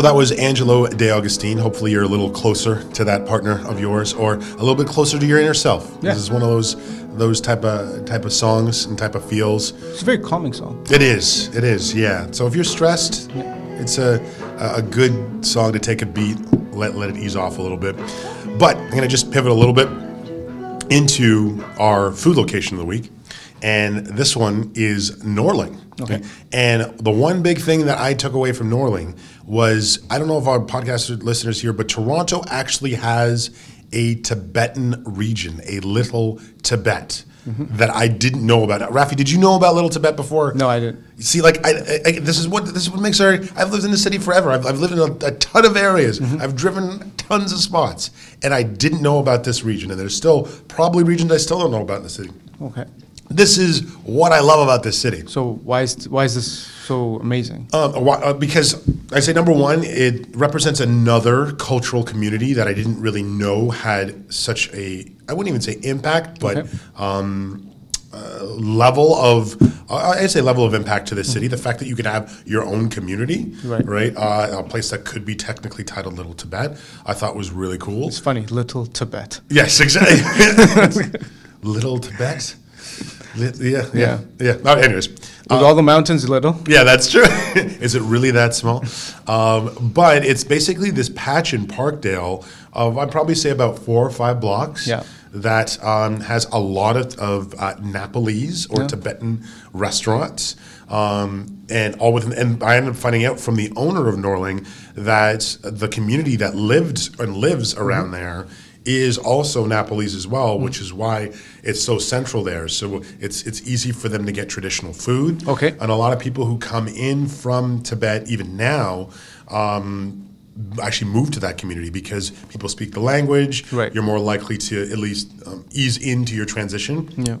A: So that was Angelo De Augustine. Hopefully, you're a little closer to that partner of yours, or a little bit closer to your inner self.
B: Yeah.
A: This is one of those those type of type of songs and type of feels.
B: It's a very calming song.
A: It is. It is. Yeah. So if you're stressed, it's a a good song to take a beat, let let it ease off a little bit. But I'm gonna just pivot a little bit into our food location of the week, and this one is Norling.
B: Okay.
A: And the one big thing that I took away from Norling was I don't know if our podcast listeners here, but Toronto actually has a Tibetan region, a little Tibet. Mm-hmm. That I didn't know about. Rafi, did you know about Little Tibet before?
B: No, I didn't.
A: See, like, I, I, I- this is what this is what makes our. I've lived in the city forever. I've, I've lived in a, a ton of areas. Mm-hmm. I've driven tons of spots, and I didn't know about this region. And there's still probably regions I still don't know about in the city.
B: Okay.
A: This is what I love about this city.
B: So why is why is this so amazing?
A: Um, why- uh, because I say number one, it represents another cultural community that I didn't really know had such a I wouldn't even say impact, but
B: Okay.
A: um, uh, level of uh, I'd say level of impact to the city. The fact that you can have your own community,
B: Right.
A: right, uh, a place that could be technically titled Little Tibet, I thought was really cool.
B: It's funny, little Tibet.
A: Yes, exactly. Little Tibet. Lit- yeah, yeah, yeah. Oh, anyways,
B: With all the mountains little.
A: yeah, that's true. Is it really that small? Um, but it's basically this patch in Parkdale of I'd probably say about four or five blocks.
B: Yeah.
A: That um, has a lot of, of uh, Nepalese or
B: Yeah.
A: Tibetan restaurants, um, and all within. And I ended up finding out from the owner of Norling that the community that lived and lives
B: Mm-hmm.
A: around there is also Nepalese as well, which is why it's so central there. So it's it's easy for them to get traditional food.
B: Okay.
A: And a lot of people who come in from Tibet, even now, um, actually move to that community because people speak the language.
B: Right.
A: You're more likely to at least um, ease into your transition
B: Yeah.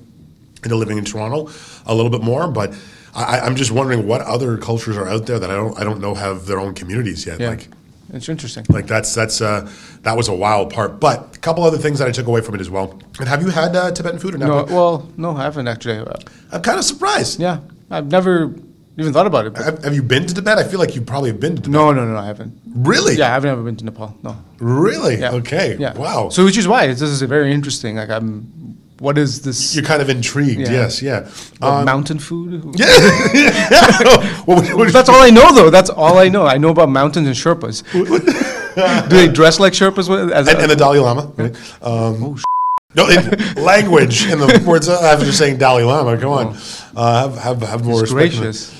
A: into living in Toronto a little bit more. But I, I'm just wondering what other cultures are out there that I don't I don't know have their own communities yet.
B: Yeah.
A: Like
B: it's interesting.
A: like that's that's uh, that was a wild part. But a couple other things that I took away from it as well. And have you had uh, Tibetan food or
B: No,
A: not?
B: well, no, I haven't actually. Uh,
A: I'm kind of surprised.
B: yeah, I've never even thought about it. But
A: Have, have you been to Tibet? I feel like you probably have been to Tibet.
B: no, no, no, I haven't.
A: Really?
B: Yeah, I've never been to Nepal. No.
A: Really?
B: Yeah.
A: Okay.
B: Yeah.
A: Wow.
B: So which is why this is very interesting. Like I'm, what is this?
A: You're kind of intrigued.
B: Yeah.
A: Yes. Yeah. Um,
B: mountain food?
A: Yeah. would- what
B: That's all I know, though. That's all I know. I know about mountains and Sherpas. Do they dress like Sherpas? with- As
A: and, and the Dalai Lama. Right? Um, no, it, language in the words after just saying Dalai Lama. Come on, uh, have, have have more respect.
B: gracious.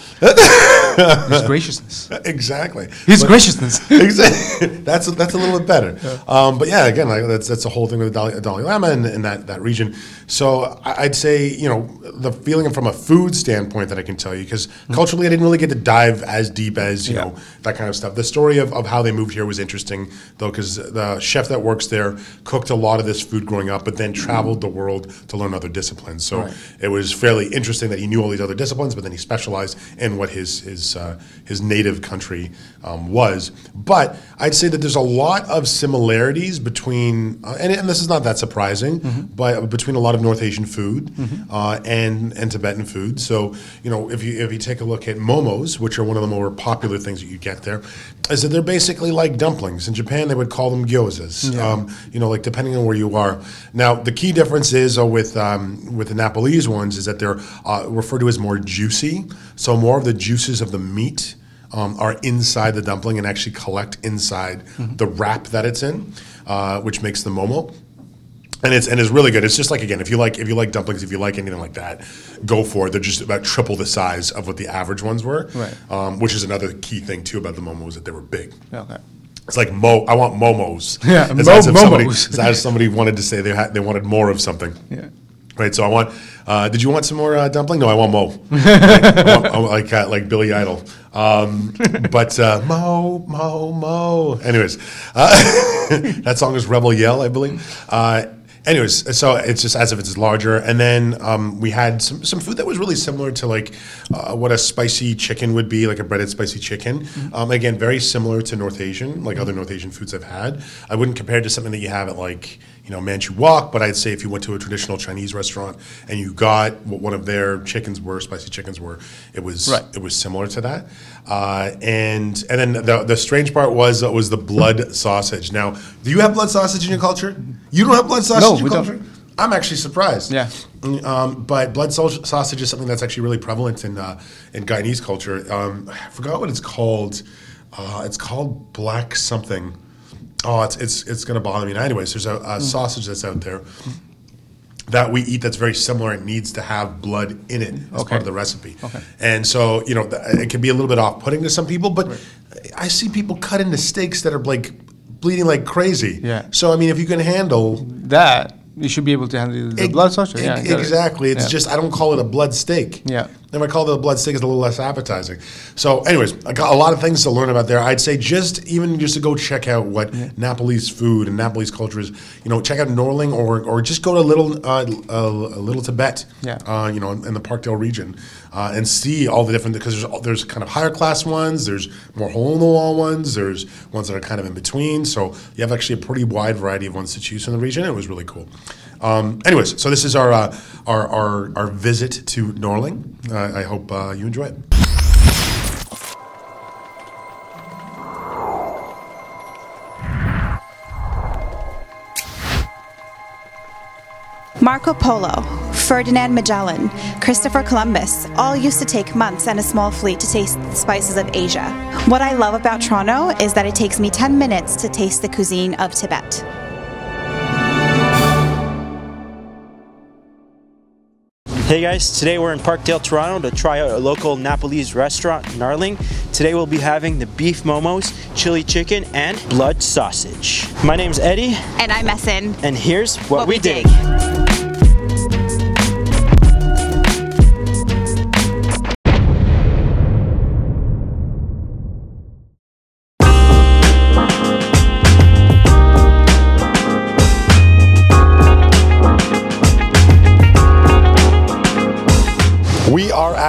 B: His graciousness.
A: Exactly.
B: His graciousness.
A: Exactly. that's that's a little bit better. Um, but yeah, again, like, that's that's the whole thing with Dalai, Dalai Lama and, and that that region. So I'd say you know the feeling from a food standpoint that I can tell you because culturally I didn't really get to dive as deep as you
B: Yeah.
A: know that kind of stuff. The story of, of how they moved here was interesting though because the chef that works there cooked a lot of this food growing up, but then traveled the world to learn other disciplines. So
B: Right.
A: it was fairly interesting that he knew all these other disciplines, but then he specialized in what his his uh, his native country um, was. But I'd say that there's a lot of similarities between, uh, and, and this is not that surprising, but between a lot of North Asian food uh, and and Tibetan food. So you know, if you if you take a look at momos, which are one of the more popular things that you get there, is that they're basically like dumplings. In Japan, they would call them gyozas. Um, you know, like depending on where you are. Now, the key difference is uh, with um, with the Nepalese ones is that they're uh, referred to as more juicy. So more of the juices of the meat um, are inside the dumpling and actually collect inside the wrap that it's in, uh, which makes the momo. And it's and it's really good. It's just like again, if you like if you like dumplings, if you like anything like that, go for it. They're just about triple the size of what the average ones were.
B: Right.
A: Um, which is another key thing too about the momos that they were big.
B: Okay.
A: It's like mo. I want momos.
B: Yeah,
A: It's
B: mo-
A: as if somebody,
B: momos.
A: as if somebody wanted to say they had they wanted more of something.
B: Yeah.
A: Right. So I want. Uh, did you want some more uh, dumpling? No, I want mo. like, I want- I want like uh, like Billy Idol. Um, but uh, mo mo mo. Anyways, uh, that song is Rebel Yell, I believe. Anyways, so it's just as if it's larger, and then um, we had some, some food that was really similar to like uh, what a spicy chicken would be, like a breaded spicy chicken. Um, again, very similar to North Asian, like other North Asian foods I've had. I wouldn't compare it to something that you have at like you know Manchu Wok, but I'd say if you went to a traditional Chinese restaurant and you got what one of their chickens were, spicy chickens were, it was
B: Right.
A: it was similar to that. Uh, and and then the the strange part was uh, was the blood sausage. Now, do you have blood sausage in your culture? You don't have blood sausage
B: No,
A: in your
B: we don't.
A: I'm actually surprised.
B: Yeah.
A: Um, but blood sau- sausage is something that's actually really prevalent in uh, in Guyanese culture. Um, I forgot what it's called. Uh, it's called black something. Oh, it's it's it's gonna bother me. Now, anyways, there's a, a sausage that's out there that we eat that's very similar and needs to have blood in it as
B: Okay.
A: part of the recipe.
B: Okay.
A: And so, you know, th- it can be a little bit off-putting to some people, but I see people cut into steaks that are like bleeding like crazy.
B: Yeah.
A: So, I mean, if you can handle
B: That you should be able to handle the
A: Ex-
B: blood sausage. Yeah,
A: ex-
B: got it.
A: exactly. It's
B: Yeah.
A: just I don't call it a blood steak.
B: Yeah.
A: If I call the blood steak, it's a little less appetizing. So, anyways, I got a lot of things to learn about there. I'd say just even just to go check out what Nepalese food and Nepalese culture is. You know, check out Norling or or just go to Little uh, uh, Little Tibet.
B: Yeah.
A: Uh, you know, in, in the Parkdale region, uh, and see all the different because there's there's kind of higher class ones. There's more hole in the wall ones. There's ones that are kind of in between. So you have actually a pretty wide variety of ones to choose from the region. It was really cool. Um, anyways, so this is our uh, our, our our visit to Norling. Uh, I hope uh, you enjoy it.
C: Marco Polo, Ferdinand Magellan, Christopher Columbus all used to take months and a small fleet to taste the spices of Asia. What I love about Toronto is that it takes me 10 minutes to taste the cuisine of Tibet.
D: Hey guys, today we're in Parkdale, Toronto to try out a local Nepalese restaurant, Norling. Today we'll be having the beef momos, chili chicken, and blood sausage. My name's Eddie,
C: And I'm Messin.
D: and here's what, we, dig.
A: We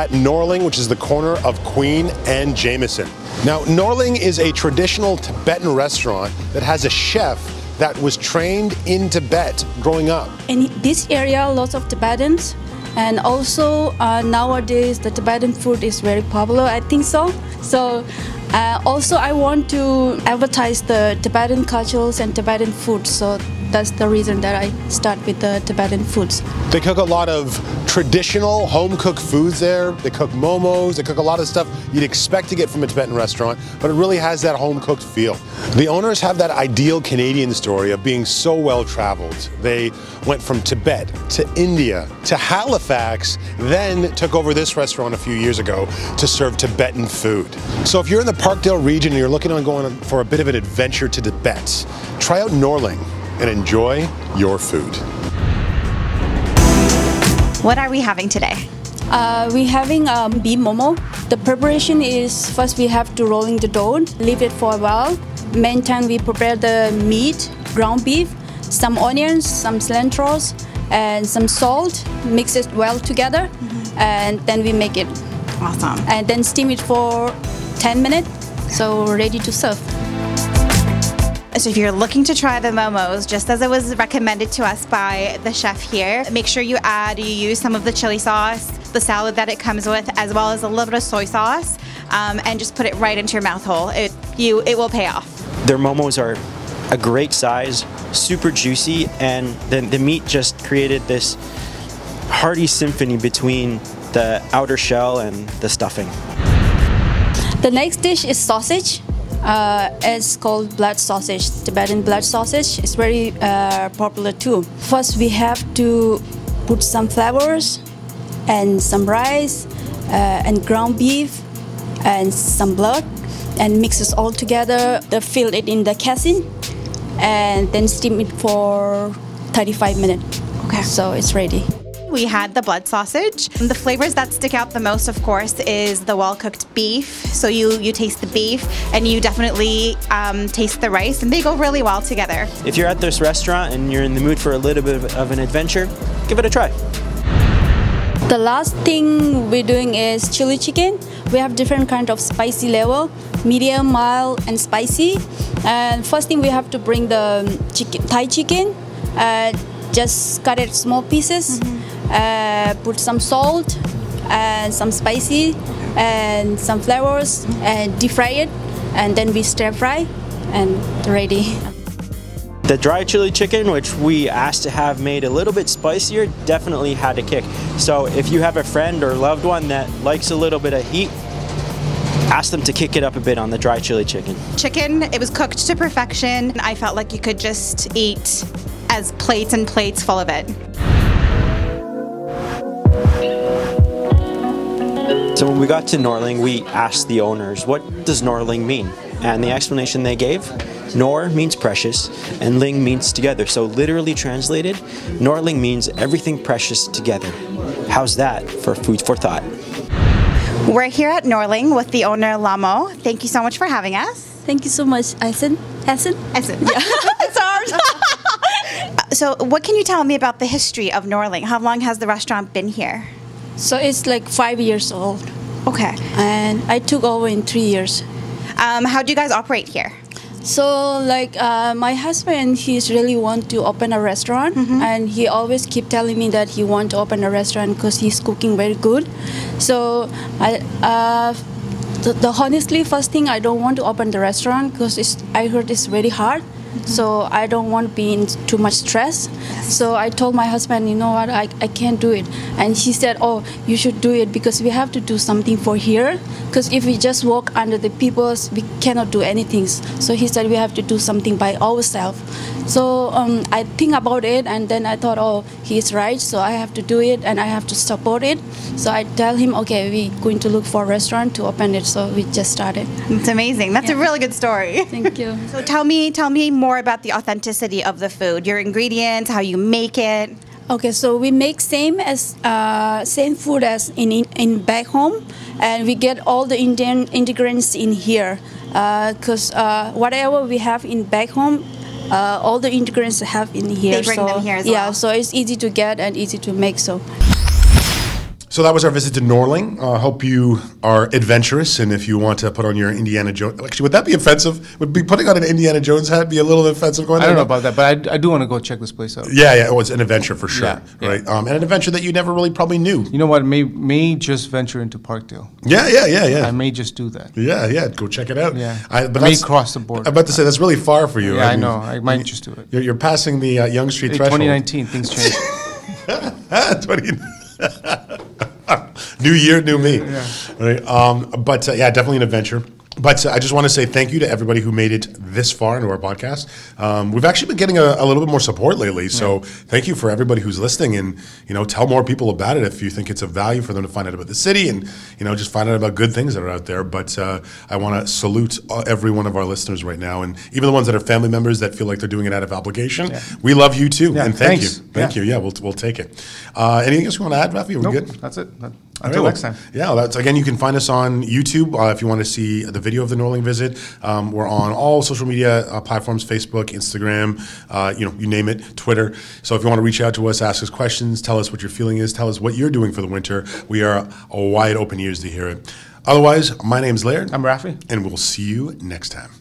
A: at Norling, which is the corner of Queen and Jameson. Now, Norling is a traditional Tibetan restaurant that has a chef that was trained in Tibet growing up.
E: in this area lots of tibetans and also uh, nowadays the tibetan food is very popular i think so so uh, also i want to advertise the tibetan cultures and tibetan food so that's the reason that i start with the tibetan foods
A: They cook a lot of traditional home cooked foods there. They cook momos, they cook a lot of stuff you'd expect to get from a Tibetan restaurant, but it really has that home cooked feel. The owners have that ideal Canadian story of being so well traveled. They went from Tibet to India to Halifax, then took over this restaurant a few years ago to serve Tibetan food. So if you're in the Parkdale region and you're looking on going for a bit of an adventure to Tibet, try out Norling and enjoy your food.
C: What are we having today?
E: uh, we're having um, beef momo the preparation is first we have to rolling the dough leave it for a while meantime we prepare the meat ground beef some onions some cilantros and some salt mix it well together and then we make it
C: Awesome.
E: and then steam it for 10 minutes so ready to serve
C: So if you're looking to try the momos, just as it was recommended to us by the chef here, make sure you add, you use some of the chili sauce, the salad that it comes with, as well as a little bit of soy sauce, um, and just put it right into your mouth hole. It you it will pay off.
D: Their momos are a great size, super juicy, and the, the meat just created this hearty symphony between the outer shell and the stuffing.
E: the next dish is sausage uh, it's called blood sausage. Tibetan blood sausage it's very uh, popular too. First we have to put some flowers and some rice uh, and ground beef and some blood and mix it all together. Then fill it in the casing and then steam it for 35 minutes.
C: Okay.
E: so it's ready
C: We had the blood sausage. The flavors that stick out the most, of course, is the well-cooked beef. So you you taste the beef, and you definitely um, taste the rice, and they go really well together.
D: If you're at this restaurant and you're in the mood for a little bit of, of an adventure, give it a try.
E: The last thing we're doing is chili chicken. We have different kind of spicy level, medium, mild, and spicy. And first thing we have to bring the chicken, thigh chicken, Uh, just cut it small pieces. Uh, put some salt and some spicy and some flavors and deep fry it, and then we stir fry and ready.
D: The dry chili chicken, which we asked to have made a little bit spicier, definitely had a kick. So if you have a friend or loved one that likes a little bit of heat, ask them to kick it up a bit on the dry chili chicken.
C: Chicken, it was cooked to perfection. And I felt like you could just eat as plates and plates full of it.
D: So when we got to Norling, we asked the owners, what does Norling mean? And the explanation they gave, Nor means precious and Ling means together. So literally translated, Norling means everything precious together. How's that for food for thought?
C: We're here at Norling with the owner Lamo. Thank you so much for having us.
E: Thank you so much, Essen. Essen?
C: Essen. it's hard. so, what can you tell me about the history of Norling? How long has the restaurant been here?
E: So it's like five years old,
C: Okay.
E: and I took over in three years.
C: Um, how do you guys operate here?
E: So like uh, my husband, he's really want to open a restaurant, and he always keep telling me that he want to open a restaurant because he's cooking very good. So I. Uh, the, the honestly first thing I don't want to open the restaurant because I heard it's very hard so I don't want to be in too much stress. So I told my husband you know what? I, I can't do it. And he said oh you should do it because we have to do something for here. Because if we just walk under the people's we cannot do anything. So he said we have to do something by ourselves. So um, I think about it and then I thought oh he's right. So I have to do it and I have to support it. So I tell him okay we're going to look for a restaurant to open it. So we just started.
C: It's amazing. That's a really good story.
E: thank you.
C: So, tell me, tell me more about the authenticity of the food, your ingredients, how you make it.
E: Okay, so we make same as uh, same food as in, in in back home, and we get all the Indian ingredients in here. Because uh, whatever we have in back home, uh, all the ingredients have in here.
C: They bring
E: so,
C: them here as
E: yeah,
C: well.
E: so it's easy to get and easy to make. So
A: So that was our visit to Norling. I uh, hope you are adventurous, and if you want to put on your Indiana Jones, actually, would that be offensive? Would be putting on an Indiana Jones hat be a little offensive? Going there.
B: I don't know about that, but I, I do want to go check this place out.
A: Yeah, yeah, it was an adventure for sure,
B: Yeah, yeah.
A: right? Um, and an adventure that you never really probably knew.
B: You know what? May may just venture into Parkdale.
A: Yeah, yeah, yeah, yeah.
B: I may just do that.
A: yeah, yeah, go check it out.
B: Yeah.
A: I, but
B: May cross the border.
A: I'm about to say that's really far for you.
B: Yeah, I
A: mean,
B: know. I might just do it.
A: You're, you're passing the uh, Yonge Street
B: Hey,
A: threshold.
B: 2019, things change.
A: 20 new year, new me. Right. Um, but uh, yeah, definitely an adventure. But uh, I just want to say thank you to everybody who made it this far into our podcast. Um, we've actually been getting a, a little bit more support lately, so thank you for everybody who's listening. And you know, tell more people about it if you think it's of value for them to find out about the city and you know just find out about good things that are out there. But uh, I want to salute uh, every one of our listeners right now, and even the ones that are family members that feel like they're doing it out of obligation. We love you too,
B: Yeah,
A: and thank
B: thanks.
A: you, thank
B: Yeah.
A: you. Yeah, we'll we'll take it. Uh, anything else you want to add, Rafi? Are we
B: nope,
A: good?
B: that's it. That- Until
A: right,
B: next
A: well,
B: time.
A: Yeah, well, that's again. You can find us on YouTube uh, if you want to see the video of the Norling visit. Um, we're on all social media uh, platforms: Facebook, Instagram, uh, you know, you name it, Twitter. So if you want to reach out to us, ask us questions, tell us what your feeling is, tell us what you're doing for the winter. We are a wide open ears to hear it. Otherwise, my name's Laird,
B: I'm Rafi.
A: and we'll see you next time.